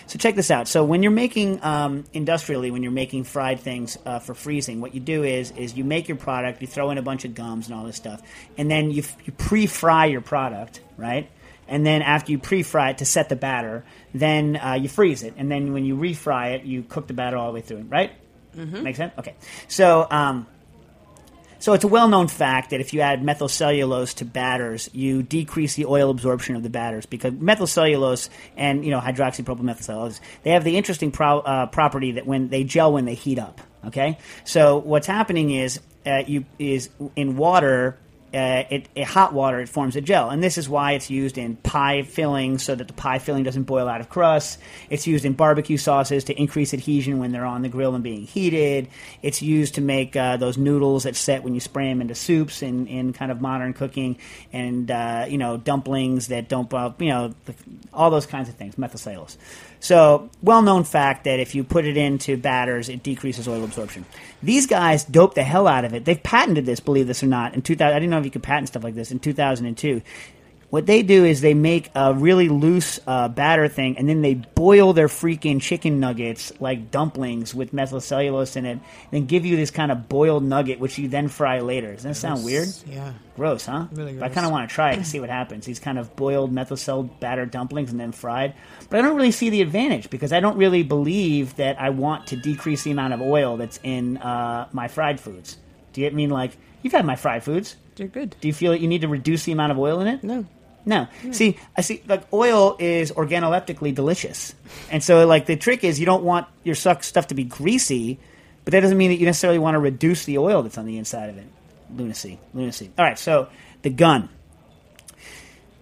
So check this out. So when you're making um, industrially, when you're making fried things uh, for freezing, what you do is is you make your product, you throw in a bunch of gums and all this stuff, and then you f- you pre-fry your product, right? And then after you pre-fry it to set the batter, then uh, you freeze it, and then when you refry it, you cook the batter all the way through, right? Mm-hmm. Make sense? Okay. So. Um, so it's a well-known fact that if you add methylcellulose to batters, you decrease the oil absorption of the batters because methylcellulose and you know hydroxypropylmethylcellulose they have the interesting pro- uh, property that when they gel when they heat up. Okay, so what's happening is uh, you is in water. Uh, it, it hot water it forms a gel, and this is why it's used in pie filling so that the pie filling doesn't boil out of crust. It's used in barbecue sauces to increase adhesion when they're on the grill and being heated. It's used to make uh, those noodles that set when you spray them into soups in, in kind of modern cooking, and uh, you know dumplings that don't. You know the, all those kinds of things. Methylcellulose. So, well known fact that if you put it into batters, it decreases oil absorption. These guys dope the hell out of it. They've patented this, believe this or not. In 2000, I didn't know if you could patent stuff like this. In 2002, what they do is they make a really loose uh, batter thing, and then they boil their freaking chicken nuggets like dumplings with methylcellulose in it, then give you this kind of boiled nugget, which you then fry later. Doesn't that sound weird? Yeah. Gross, huh? Really But I kind of want to try it and see what happens. These kind of boiled methyl batter dumplings and then fried. But I don't really see the advantage because I don't really believe that I want to decrease the amount of oil that's in uh, my fried foods. Do you mean like you've had my fried foods? You're good. Do you feel that you need to reduce the amount of oil in it? No. No. See, I see. Like oil is organoleptically delicious, and so like the trick is you don't want your suck stuff to be greasy, but that doesn't mean that you necessarily want to reduce the oil that's on the inside of it. Lunacy, lunacy. All right, so the gun.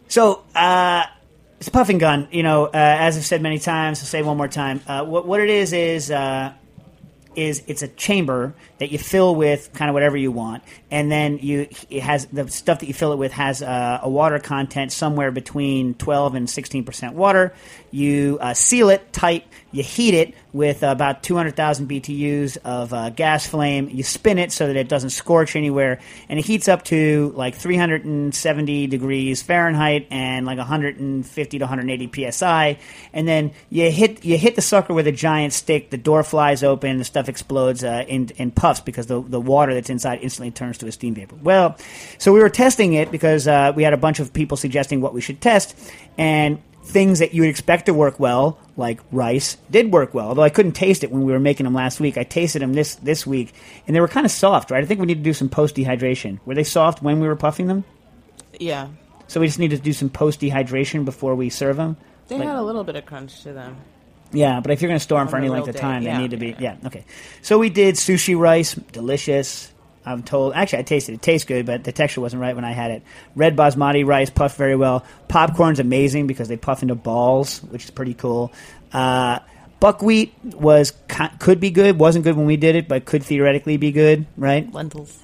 So uh, it's a puffing gun. You know, uh, as I've said many times, I'll say one more time. Uh, what what it is is. Uh, is it's a chamber that you fill with kind of whatever you want, and then you it has the stuff that you fill it with has a water content somewhere between twelve and sixteen percent water. You uh, seal it tight. You heat it with about two hundred thousand BTUs of uh, gas flame. You spin it so that it doesn't scorch anywhere, and it heats up to like three hundred and seventy degrees Fahrenheit and like one hundred and fifty to one hundred eighty psi. And then you hit you hit the sucker with a giant stick. The door flies open. The stuff explodes uh, in, in puffs because the, the water that's inside instantly turns to a steam vapor. Well, so we were testing it because uh, we had a bunch of people suggesting what we should test, and things that you would expect to work well, like rice, did work well. Although I couldn't taste it when we were making them last week. I tasted them this this week, and they were kind of soft. Right? I think we need to do some post dehydration. Were they soft when we were puffing them? Yeah. So we just need to do some post dehydration before we serve them. They Like- had a little bit of crunch to them. Yeah, but if you're going to store them for any length of time, yeah, they need to be. yeah. Yeah, okay. So we did sushi rice, delicious. I'm told. Actually, I tasted it. It tastes good, but the texture wasn't right when I had it. Red basmati rice puffed very well. Popcorn's amazing because they puff into balls, which is pretty cool. Uh, buckwheat was could be good. wasn't good when we did it, but could theoretically be good, right? Lentils.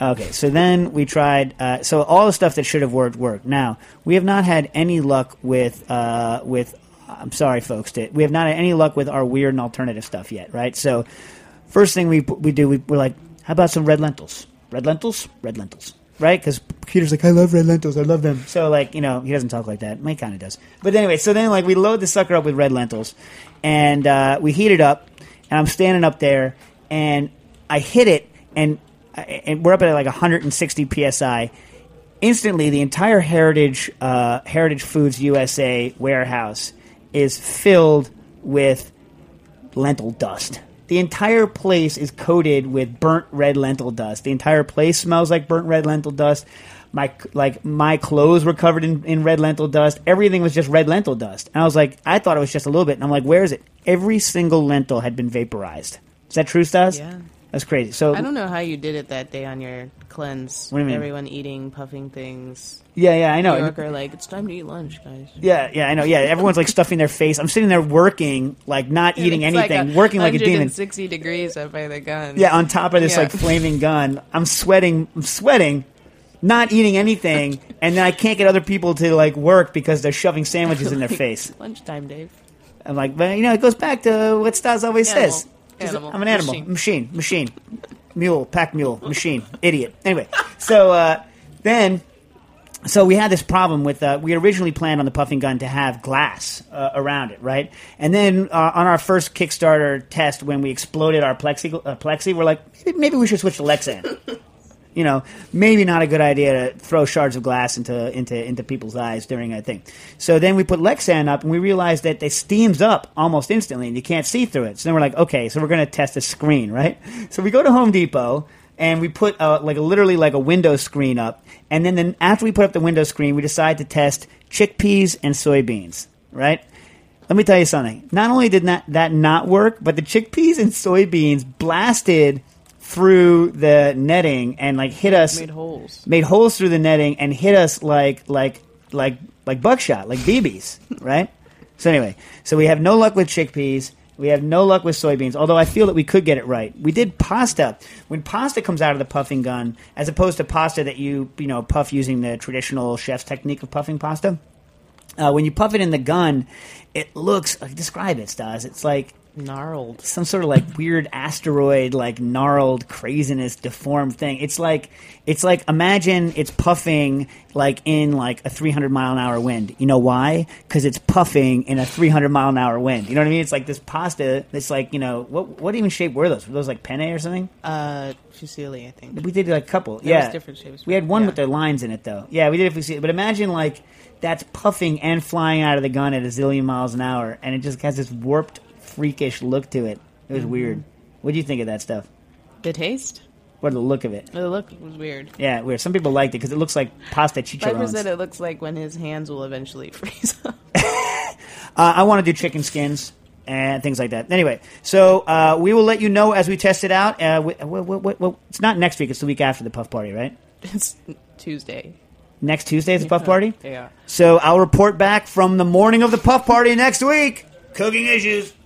Okay, so then we tried. Uh, so all the stuff that should have worked worked. Now we have not had any luck with uh, with. I'm sorry, folks. That we have not had any luck with our weird and alternative stuff yet, right? So first thing we we do, we, we're like, how about some red lentils? Red lentils, red lentils, right? Because Peter's like, I love red lentils, I love them. So like, you know, he doesn't talk like that. Mike kind of does. But anyway, so then like we load the sucker up with red lentils, and uh, we heat it up, and I'm standing up there, and I hit it, and and we're up at like 160 psi. Instantly, the entire Heritage uh, Heritage Foods USA warehouse is filled with lentil dust. The entire place is coated with burnt red lentil dust. The entire place smells like burnt red lentil dust. My like my clothes were covered in, in red lentil dust. Everything was just red lentil dust. And I was like, I thought it was just a little bit. And I'm like, where is it? Every single lentil had been vaporized. Is that true, Stas? Yeah. That's crazy. So I don't know how you did it that day on your cleanse. What do you mean? Everyone eating, puffing things. Yeah, yeah, I know. New Yorker like, it's time to eat lunch, guys. Yeah, yeah, I know. Yeah, everyone's like stuffing their face. I'm sitting there working, like not eating It's anything, like working like a demon. Sixty degrees up by the gun. Yeah, on top of this Yeah. like flaming gun, I'm sweating. I'm sweating, not eating anything, and then I can't get other people to like work because they're shoving sandwiches in their face. Lunchtime, Dave. I'm like, but you know, it goes back to what Stas always Animal. says. Animal. I'm an animal, Machine. machine, machine, mule, pack mule, machine, idiot. Anyway, so uh, then. So we had this problem with uh, we originally planned on the puffing gun to have glass uh, around it, right? And then uh, on our first Kickstarter test, when we exploded our plexi, uh, plexi, we're like, maybe, maybe we should switch to Lexan. you know, maybe not a good idea to throw shards of glass into into into people's eyes during a thing. So then we put Lexan up, and we realized that it steams up almost instantly, and you can't see through it. So then we're like, okay, so we're going to test a screen, right? So we go to Home Depot. And we put uh, like a, literally like a window screen up, and then, then after we put up the window screen, we decide to test chickpeas and soybeans. Right? Let me tell you something. Not only did not, that not work, but the chickpeas and soybeans blasted through the netting and like hit us Made holes. made holes through the netting and hit us like like like like buckshot, like BBs, right? So anyway, so we have no luck with chickpeas. We have no luck with soybeans, although I feel that we could get it right. We did pasta. When pasta comes out of the puffing gun, as opposed to pasta that you you know puff using the traditional chef's technique of puffing pasta, uh, when you puff it in the gun, it looks. Describe it, Stas. It's like Gnarled. some sort of like weird asteroid, like gnarled craziness, deformed thing. It's like it's like imagine it's puffing like in like a 300 mile an hour wind. You know why? Because it's puffing in a 300 mile an hour wind. You know what I mean? It's like this pasta. It's like you know what? What even shape were those? Were those like penne or something? Uh, fusilli, I think. We did like a couple. Yeah, different shapes, We had one yeah. with their lines in it though. Yeah, we did if we see. But imagine like that's puffing and flying out of the gun at a zillion miles an hour, and it just has this warped, freakish look to it. It was Mm-hmm. weird. What do you think of that stuff? The taste? or the look of it. The look was weird. Yeah, weird. Some people liked it because it looks like pasta Piper chicharrones. said it looks like when his hands will eventually freeze up. Uh, I want to do chicken skins and things like that. Anyway, so uh, we will let you know as we test it out. Uh, we, we, we, we, it's not next week; it's the week after the puff party, right? it's Tuesday. Next Tuesday is the puff party. Yeah. So I'll report back from the morning of the puff party next week. Cooking issues.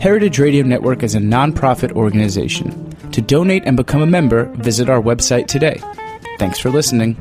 Heritage Radio Network is a nonprofit organization. To donate and become a member, visit our website today. Thanks for listening.